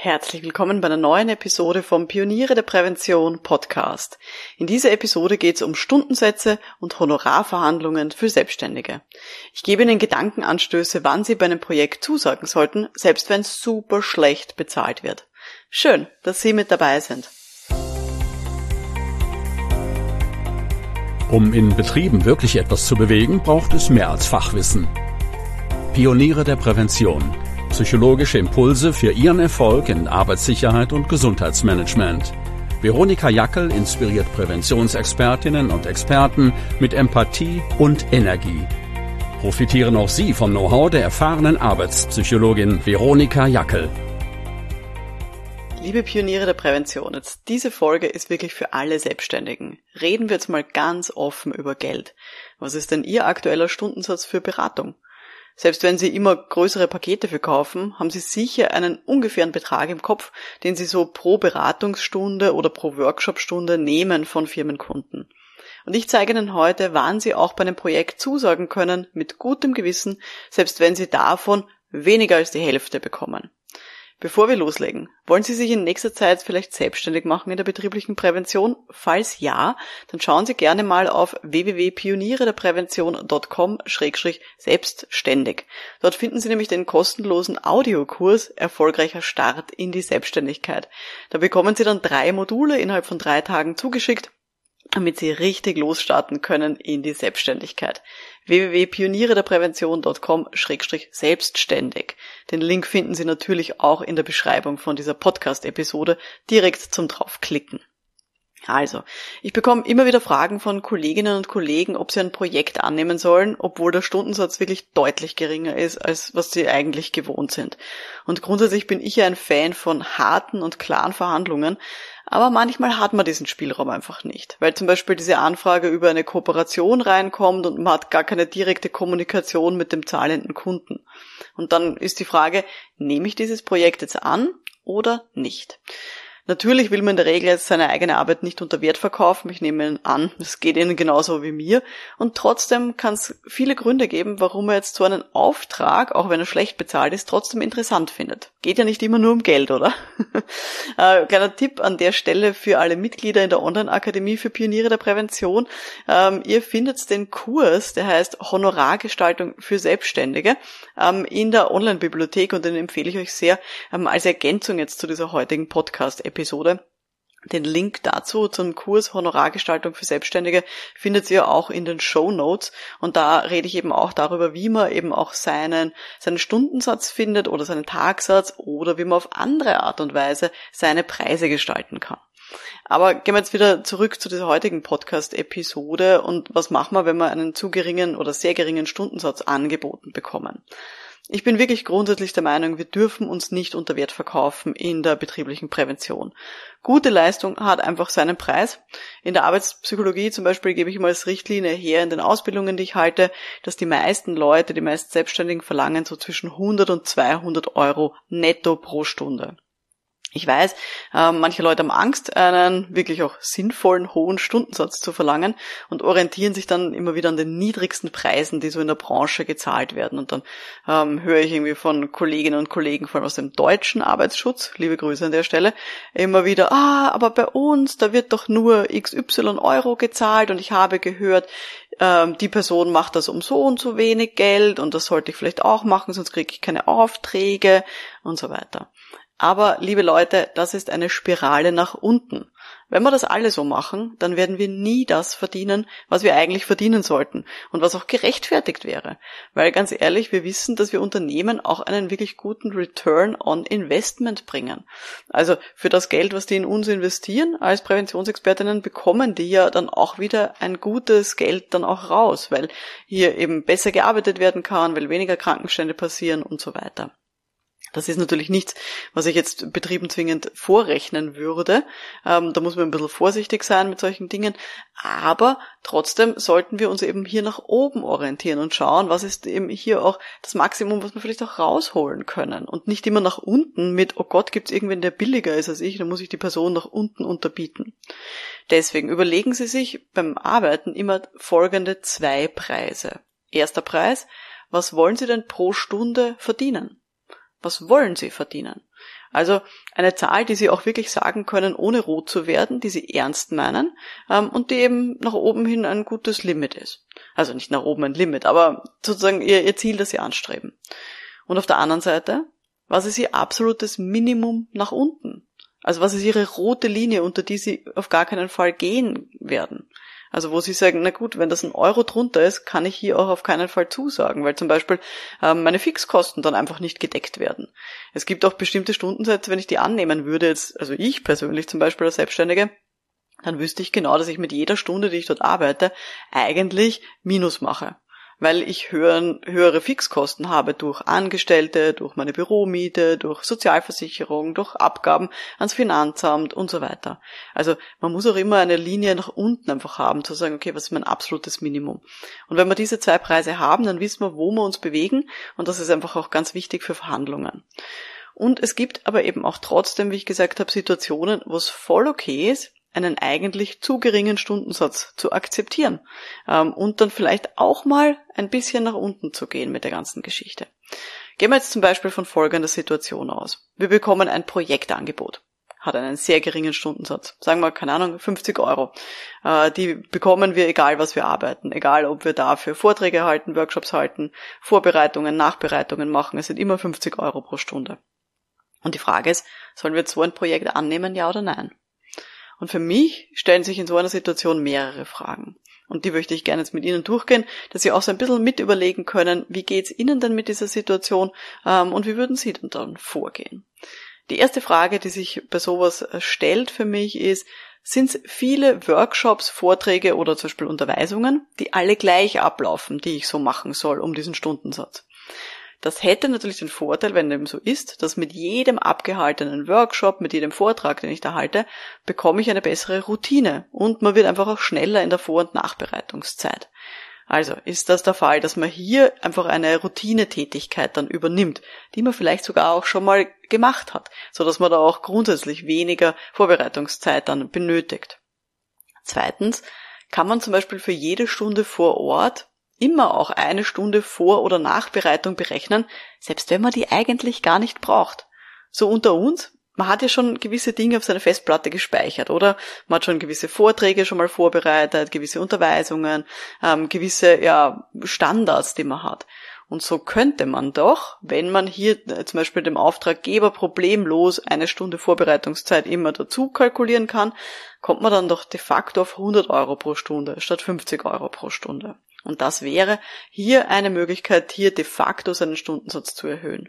Herzlich willkommen bei einer neuen Episode vom Pioniere der Prävention Podcast. In dieser Episode geht es um Stundensätze und Honorarverhandlungen für Selbstständige. Ich gebe Ihnen Gedankenanstöße, wann Sie bei einem Projekt zusagen sollten, selbst wenn es super schlecht bezahlt wird. Schön, dass Sie mit dabei sind. Um in Betrieben wirklich etwas zu bewegen, braucht es mehr als Fachwissen. Pioniere der Prävention – Psychologische Impulse für Ihren Erfolg in Arbeitssicherheit und Gesundheitsmanagement. Veronika Jackel inspiriert Präventionsexpertinnen und Experten mit Empathie und Energie. Profitieren auch Sie vom Know-how der erfahrenen Arbeitspsychologin Veronika Jackel. Liebe Pioniere der Prävention, jetzt diese Folge ist wirklich für alle Selbstständigen. Reden wir jetzt mal ganz offen über Geld. Was ist denn Ihr aktueller Stundensatz für Beratung? Selbst wenn Sie immer größere Pakete verkaufen, haben Sie sicher einen ungefähren Betrag im Kopf, den Sie so pro Beratungsstunde oder pro Workshopstunde nehmen von Firmenkunden. Und ich zeige Ihnen heute, wann Sie auch bei einem Projekt zusagen können, mit gutem Gewissen, selbst wenn Sie davon weniger als die Hälfte bekommen. Bevor wir loslegen, wollen Sie sich in nächster Zeit vielleicht selbstständig machen in der betrieblichen Prävention? Falls ja, dann schauen Sie gerne mal auf www.pionierederprävention.com-selbstständig. Dort finden Sie nämlich den kostenlosen Audiokurs Erfolgreicher Start in die Selbstständigkeit. Da bekommen Sie dann drei Module innerhalb von drei Tagen zugeschickt damit Sie richtig losstarten können in die Selbstständigkeit. www.pionierederprävention.com-selbstständig. Den Link finden Sie natürlich auch in der Beschreibung von dieser Podcast-Episode direkt zum draufklicken. Also, ich bekomme immer wieder Fragen von Kolleginnen und Kollegen, ob sie ein Projekt annehmen sollen, obwohl der Stundensatz wirklich deutlich geringer ist, als was sie eigentlich gewohnt sind. Und grundsätzlich bin ich ja ein Fan von harten und klaren Verhandlungen, aber manchmal hat man diesen Spielraum einfach nicht, weil zum Beispiel diese Anfrage über eine Kooperation reinkommt und man hat gar keine direkte Kommunikation mit dem zahlenden Kunden. Und dann ist die Frage, nehme ich dieses Projekt jetzt an oder nicht? Natürlich will man in der Regel jetzt seine eigene Arbeit nicht unter Wert verkaufen. Ich nehme an, es geht Ihnen genauso wie mir. Und trotzdem kann es viele Gründe geben, warum man jetzt so einen Auftrag, auch wenn er schlecht bezahlt ist, trotzdem interessant findet. Geht ja nicht immer nur um Geld, oder? äh, kleiner Tipp an der Stelle für alle Mitglieder in der Online-Akademie für Pioniere der Prävention. Ähm, ihr findet den Kurs, der heißt Honorargestaltung für Selbstständige, ähm, in der Online-Bibliothek und den empfehle ich euch sehr ähm, als Ergänzung jetzt zu dieser heutigen Podcast-Episode. Episode. Den Link dazu zum Kurs Honorargestaltung für Selbstständige findet ihr auch in den Show Notes. Und da rede ich eben auch darüber, wie man eben auch seinen, seinen Stundensatz findet oder seinen Tagsatz oder wie man auf andere Art und Weise seine Preise gestalten kann. Aber gehen wir jetzt wieder zurück zu dieser heutigen Podcast-Episode und was machen wir, wenn wir einen zu geringen oder sehr geringen Stundensatz angeboten bekommen? Ich bin wirklich grundsätzlich der Meinung, wir dürfen uns nicht unter Wert verkaufen in der betrieblichen Prävention. Gute Leistung hat einfach seinen Preis. In der Arbeitspsychologie zum Beispiel gebe ich immer als Richtlinie her in den Ausbildungen, die ich halte, dass die meisten Leute, die meisten Selbstständigen verlangen so zwischen 100 und 200 Euro netto pro Stunde. Ich weiß, äh, manche Leute haben Angst, einen wirklich auch sinnvollen hohen Stundensatz zu verlangen und orientieren sich dann immer wieder an den niedrigsten Preisen, die so in der Branche gezahlt werden. Und dann ähm, höre ich irgendwie von Kolleginnen und Kollegen, vor allem aus dem deutschen Arbeitsschutz, liebe Grüße an der Stelle, immer wieder, ah, aber bei uns, da wird doch nur XY Euro gezahlt und ich habe gehört, ähm, die Person macht das um so und so wenig Geld und das sollte ich vielleicht auch machen, sonst kriege ich keine Aufträge und so weiter. Aber, liebe Leute, das ist eine Spirale nach unten. Wenn wir das alle so machen, dann werden wir nie das verdienen, was wir eigentlich verdienen sollten und was auch gerechtfertigt wäre. Weil ganz ehrlich, wir wissen, dass wir Unternehmen auch einen wirklich guten Return on Investment bringen. Also für das Geld, was die in uns investieren als Präventionsexpertinnen, bekommen die ja dann auch wieder ein gutes Geld dann auch raus, weil hier eben besser gearbeitet werden kann, weil weniger Krankenstände passieren und so weiter. Das ist natürlich nichts, was ich jetzt Betrieben zwingend vorrechnen würde. Ähm, da muss man ein bisschen vorsichtig sein mit solchen Dingen. Aber trotzdem sollten wir uns eben hier nach oben orientieren und schauen, was ist eben hier auch das Maximum, was wir vielleicht auch rausholen können. Und nicht immer nach unten mit, oh Gott, gibt es irgendwen, der billiger ist als ich, dann muss ich die Person nach unten unterbieten. Deswegen überlegen Sie sich beim Arbeiten immer folgende zwei Preise. Erster Preis, was wollen Sie denn pro Stunde verdienen? Was wollen Sie verdienen? Also eine Zahl, die Sie auch wirklich sagen können, ohne rot zu werden, die Sie ernst meinen ähm, und die eben nach oben hin ein gutes Limit ist. Also nicht nach oben ein Limit, aber sozusagen Ihr, Ihr Ziel, das Sie anstreben. Und auf der anderen Seite, was ist Ihr absolutes Minimum nach unten? Also was ist Ihre rote Linie, unter die Sie auf gar keinen Fall gehen werden? Also wo sie sagen, na gut, wenn das ein Euro drunter ist, kann ich hier auch auf keinen Fall zusagen, weil zum Beispiel ähm, meine Fixkosten dann einfach nicht gedeckt werden. Es gibt auch bestimmte Stundensätze, wenn ich die annehmen würde, jetzt, also ich persönlich zum Beispiel als Selbstständige, dann wüsste ich genau, dass ich mit jeder Stunde, die ich dort arbeite, eigentlich Minus mache weil ich höheren, höhere Fixkosten habe durch Angestellte, durch meine Büromiete, durch Sozialversicherung, durch Abgaben ans Finanzamt und so weiter. Also man muss auch immer eine Linie nach unten einfach haben, zu sagen, okay, was ist mein absolutes Minimum? Und wenn wir diese zwei Preise haben, dann wissen wir, wo wir uns bewegen und das ist einfach auch ganz wichtig für Verhandlungen. Und es gibt aber eben auch trotzdem, wie ich gesagt habe, Situationen, wo es voll okay ist, einen eigentlich zu geringen Stundensatz zu akzeptieren ähm, und dann vielleicht auch mal ein bisschen nach unten zu gehen mit der ganzen Geschichte. Gehen wir jetzt zum Beispiel von folgender Situation aus. Wir bekommen ein Projektangebot, hat einen sehr geringen Stundensatz, sagen wir, keine Ahnung, 50 Euro. Äh, die bekommen wir, egal was wir arbeiten, egal ob wir dafür Vorträge halten, Workshops halten, Vorbereitungen, Nachbereitungen machen, es sind immer 50 Euro pro Stunde. Und die Frage ist, sollen wir so ein Projekt annehmen, ja oder nein? Und für mich stellen sich in so einer Situation mehrere Fragen. Und die möchte ich gerne jetzt mit Ihnen durchgehen, dass Sie auch so ein bisschen mit überlegen können, wie geht's Ihnen denn mit dieser Situation ähm, und wie würden Sie denn dann vorgehen. Die erste Frage, die sich bei sowas stellt für mich ist, sind es viele Workshops, Vorträge oder zum Beispiel Unterweisungen, die alle gleich ablaufen, die ich so machen soll um diesen Stundensatz. Das hätte natürlich den Vorteil, wenn dem so ist, dass mit jedem abgehaltenen Workshop, mit jedem Vortrag, den ich da halte, bekomme ich eine bessere Routine und man wird einfach auch schneller in der Vor- und Nachbereitungszeit. Also ist das der Fall, dass man hier einfach eine Routinetätigkeit dann übernimmt, die man vielleicht sogar auch schon mal gemacht hat, so dass man da auch grundsätzlich weniger Vorbereitungszeit dann benötigt. Zweitens kann man zum Beispiel für jede Stunde vor Ort immer auch eine Stunde vor oder Nachbereitung berechnen, selbst wenn man die eigentlich gar nicht braucht. So unter uns, man hat ja schon gewisse Dinge auf seiner Festplatte gespeichert, oder? Man hat schon gewisse Vorträge schon mal vorbereitet, gewisse Unterweisungen, ähm, gewisse ja, Standards, die man hat. Und so könnte man doch, wenn man hier äh, zum Beispiel dem Auftraggeber problemlos eine Stunde Vorbereitungszeit immer dazu kalkulieren kann, kommt man dann doch de facto auf 100 Euro pro Stunde statt 50 Euro pro Stunde. Und das wäre hier eine Möglichkeit, hier de facto seinen Stundensatz zu erhöhen.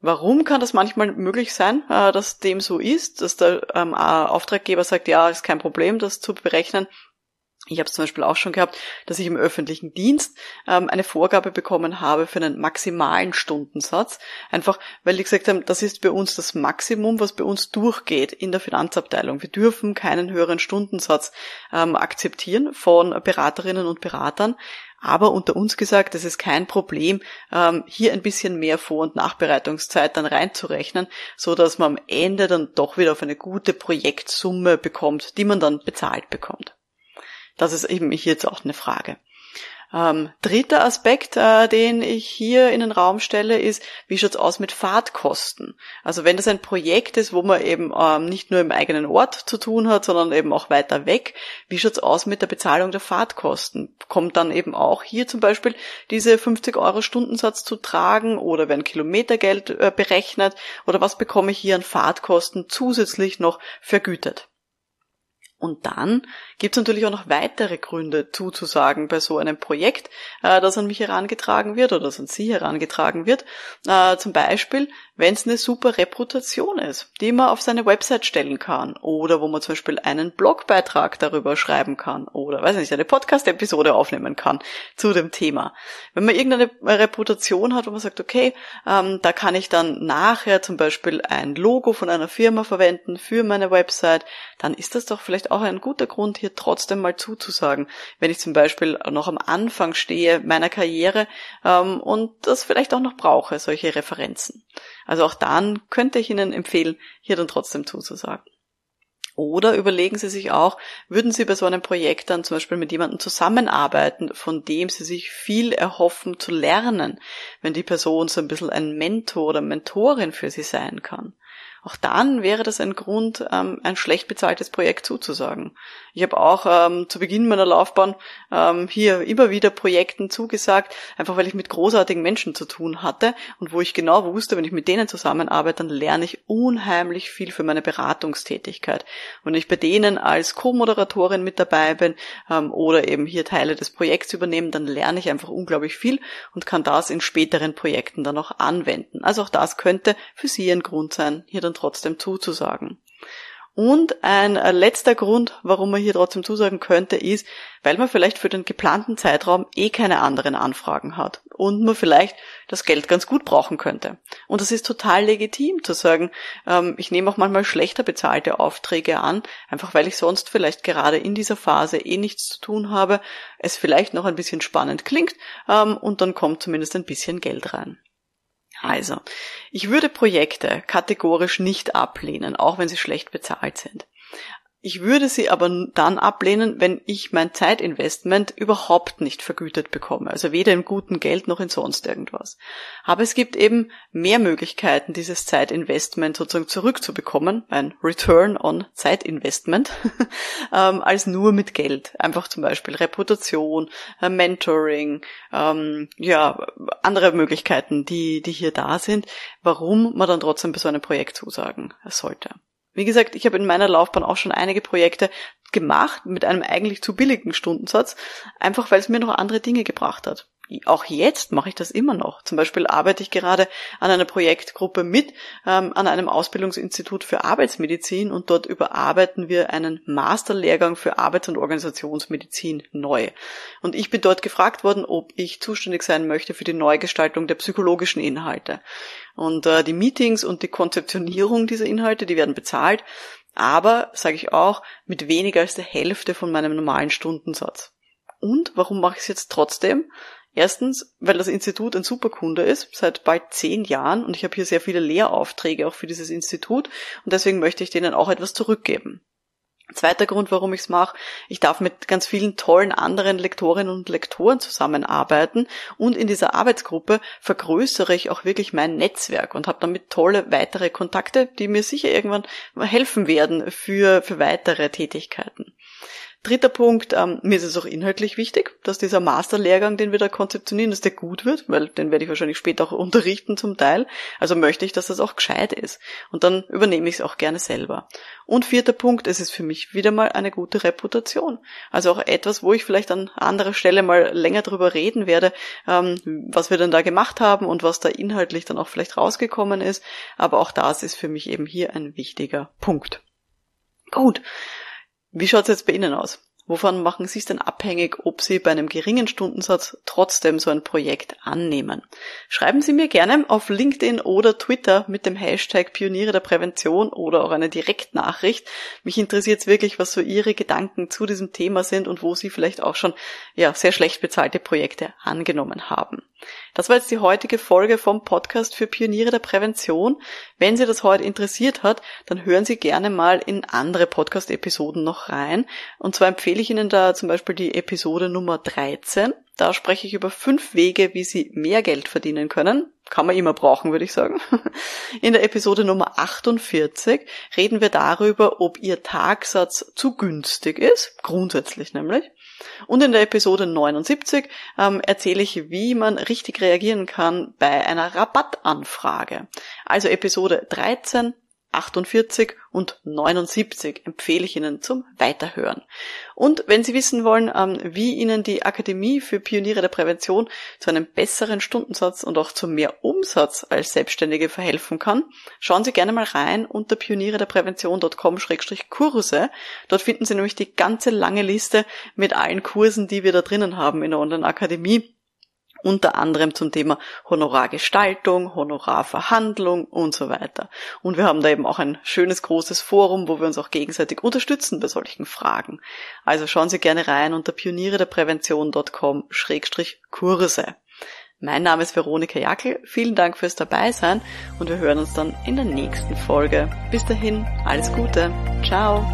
Warum kann das manchmal möglich sein, äh, dass dem so ist, dass der ähm, Auftraggeber sagt, ja, ist kein Problem, das zu berechnen, ich habe zum Beispiel auch schon gehabt, dass ich im öffentlichen Dienst ähm, eine Vorgabe bekommen habe für einen maximalen Stundensatz. Einfach, weil die gesagt haben, das ist bei uns das Maximum, was bei uns durchgeht in der Finanzabteilung. Wir dürfen keinen höheren Stundensatz ähm, akzeptieren von Beraterinnen und Beratern. Aber unter uns gesagt, es ist kein Problem, ähm, hier ein bisschen mehr Vor- und Nachbereitungszeit dann reinzurechnen, so dass man am Ende dann doch wieder auf eine gute Projektsumme bekommt, die man dann bezahlt bekommt. Das ist eben hier jetzt auch eine Frage. Ähm, dritter Aspekt, äh, den ich hier in den Raum stelle, ist, wie schaut's aus mit Fahrtkosten? Also wenn das ein Projekt ist, wo man eben ähm, nicht nur im eigenen Ort zu tun hat, sondern eben auch weiter weg, wie schaut's aus mit der Bezahlung der Fahrtkosten? Kommt dann eben auch hier zum Beispiel diese 50 Euro Stundensatz zu tragen oder werden Kilometergeld äh, berechnet oder was bekomme ich hier an Fahrtkosten zusätzlich noch vergütet? Und dann gibt es natürlich auch noch weitere Gründe zuzusagen bei so einem Projekt, äh, das an mich herangetragen wird oder das an Sie herangetragen wird. Äh, zum Beispiel, wenn es eine super Reputation ist, die man auf seine Website stellen kann oder wo man zum Beispiel einen Blogbeitrag darüber schreiben kann oder, weiß nicht, eine Podcast-Episode aufnehmen kann zu dem Thema. Wenn man irgendeine Reputation hat, wo man sagt, okay, ähm, da kann ich dann nachher zum Beispiel ein Logo von einer Firma verwenden für meine Website, dann ist das doch vielleicht auch ein guter Grund, hier trotzdem mal zuzusagen. Wenn ich zum Beispiel noch am Anfang stehe meiner Karriere ähm, und das vielleicht auch noch brauche, solche Referenzen. Also auch dann könnte ich Ihnen empfehlen, hier dann trotzdem zuzusagen. Oder überlegen Sie sich auch, würden Sie bei so einem Projekt dann zum Beispiel mit jemandem zusammenarbeiten, von dem Sie sich viel erhoffen zu lernen, wenn die Person so ein bisschen ein Mentor oder Mentorin für Sie sein kann. Auch dann wäre das ein Grund, ähm, ein schlecht bezahltes Projekt zuzusagen. Ich habe auch ähm, zu Beginn meiner Laufbahn ähm, hier immer wieder Projekten zugesagt, einfach weil ich mit großartigen Menschen zu tun hatte und wo ich genau wusste, wenn ich mit denen zusammenarbeite, dann lerne ich unheimlich viel für meine Beratungstätigkeit. Und ich bei denen als Co-Moderatorin mit dabei bin ähm, oder eben hier Teile des Projekts übernehme, dann lerne ich einfach unglaublich viel und kann das in späteren Projekten dann auch anwenden. Also auch das könnte für Sie ein Grund sein, hier dann trotzdem zuzusagen. Und ein äh, letzter Grund, warum man hier trotzdem zusagen könnte, ist, weil man vielleicht für den geplanten Zeitraum eh keine anderen Anfragen hat und man vielleicht das Geld ganz gut brauchen könnte. Und das ist total legitim zu sagen, ähm, ich nehme auch manchmal schlechter bezahlte Aufträge an, einfach weil ich sonst vielleicht gerade in dieser Phase eh nichts zu tun habe, es vielleicht noch ein bisschen spannend klingt ähm, und dann kommt zumindest ein bisschen Geld rein. Also, ich würde Projekte kategorisch nicht ablehnen, auch wenn sie schlecht bezahlt sind. Ich würde sie aber dann ablehnen, wenn ich mein Zeitinvestment überhaupt nicht vergütet bekomme, also weder in gutem Geld noch in sonst irgendwas. Aber es gibt eben mehr Möglichkeiten, dieses Zeitinvestment sozusagen zurückzubekommen, ein Return on Zeitinvestment, ähm, als nur mit Geld. Einfach zum Beispiel Reputation, äh, Mentoring, ähm, ja, andere Möglichkeiten, die, die hier da sind, warum man dann trotzdem bei so einem Projekt zusagen sollte. Wie gesagt, ich habe in meiner Laufbahn auch schon einige Projekte gemacht mit einem eigentlich zu billigen Stundensatz, einfach weil es mir noch andere Dinge gebracht hat auch jetzt mache ich das immer noch. Zum Beispiel arbeite ich gerade an einer Projektgruppe mit, ähm, an einem Ausbildungsinstitut für Arbeitsmedizin und dort überarbeiten wir einen Masterlehrgang für Arbeits- und Organisationsmedizin neu. Und ich bin dort gefragt worden, ob ich zuständig sein möchte für die Neugestaltung der psychologischen Inhalte. Und äh, die Meetings und die Konzeptionierung dieser Inhalte, die werden bezahlt, aber, sage ich auch, mit weniger als der Hälfte von meinem normalen Stundensatz. Und warum mache ich es jetzt trotzdem? Erstens, weil das Institut ein super Kunde ist, seit bald zehn Jahren und ich habe hier sehr viele Lehraufträge auch für dieses Institut und deswegen möchte ich denen auch etwas zurückgeben. Zweiter Grund, warum ich es mache, ich darf mit ganz vielen tollen anderen Lektorinnen und Lektoren zusammenarbeiten und in dieser Arbeitsgruppe vergrößere ich auch wirklich mein Netzwerk und habe damit tolle weitere Kontakte, die mir sicher irgendwann helfen werden für, für weitere Tätigkeiten. Dritter Punkt, ähm, mir ist es auch inhaltlich wichtig, dass dieser Masterlehrgang, den wir da konzeptionieren, dass der gut wird, weil den werde ich wahrscheinlich später auch unterrichten zum Teil. Also möchte ich, dass das auch gescheit ist. Und dann übernehme ich es auch gerne selber. Und vierter Punkt, es ist für mich wieder mal eine gute Reputation. Also auch etwas, wo ich vielleicht an anderer Stelle mal länger drüber reden werde, ähm, was wir denn da gemacht haben und was da inhaltlich dann auch vielleicht rausgekommen ist. Aber auch das ist für mich eben hier ein wichtiger Punkt. Gut. Wie schaut's jetzt bei Ihnen aus? Wovon machen Sie es denn abhängig, ob Sie bei einem geringen Stundensatz trotzdem so ein Projekt annehmen? Schreiben Sie mir gerne auf LinkedIn oder Twitter mit dem Hashtag Pioniere der Prävention oder auch eine Direktnachricht. Mich interessiert wirklich, was so Ihre Gedanken zu diesem Thema sind und wo Sie vielleicht auch schon ja, sehr schlecht bezahlte Projekte angenommen haben. Das war jetzt die heutige Folge vom Podcast für Pioniere der Prävention. Wenn Sie das heute interessiert hat, dann hören Sie gerne mal in andere Podcast-Episoden noch rein. Und zwar empfehle ich Ihnen da zum Beispiel die Episode Nummer 13. Da spreche ich über fünf Wege, wie Sie mehr Geld verdienen können. Kann man immer brauchen, würde ich sagen. In der Episode Nummer 48 reden wir darüber, ob Ihr Tagsatz zu günstig ist, grundsätzlich nämlich. Und in der Episode 79 ähm, erzähle ich, wie man richtig reagieren kann bei einer Rabattanfrage. Also Episode 13, 48 und 79 empfehle ich Ihnen zum Weiterhören. Und wenn Sie wissen wollen, ähm, wie Ihnen die Akademie für Pioniere der Prävention zu einem besseren Stundensatz und auch zu mehr Umsatz als Selbstständige verhelfen kann, schauen Sie gerne mal rein unter pionierederprävention.com-Kurse. Dort finden Sie nämlich die ganze lange Liste mit allen Kursen, die wir da drinnen haben in der Online-Akademie unter anderem zum Thema Honorargestaltung, Honorarverhandlung und so weiter. Und wir haben da eben auch ein schönes großes Forum, wo wir uns auch gegenseitig unterstützen bei solchen Fragen. Also schauen Sie gerne rein unter pionierederprävention.com-Kurse. Mein Name ist Veronika Jackel. Vielen Dank fürs Dabeisein und wir hören uns dann in der nächsten Folge. Bis dahin, alles Gute. Ciao.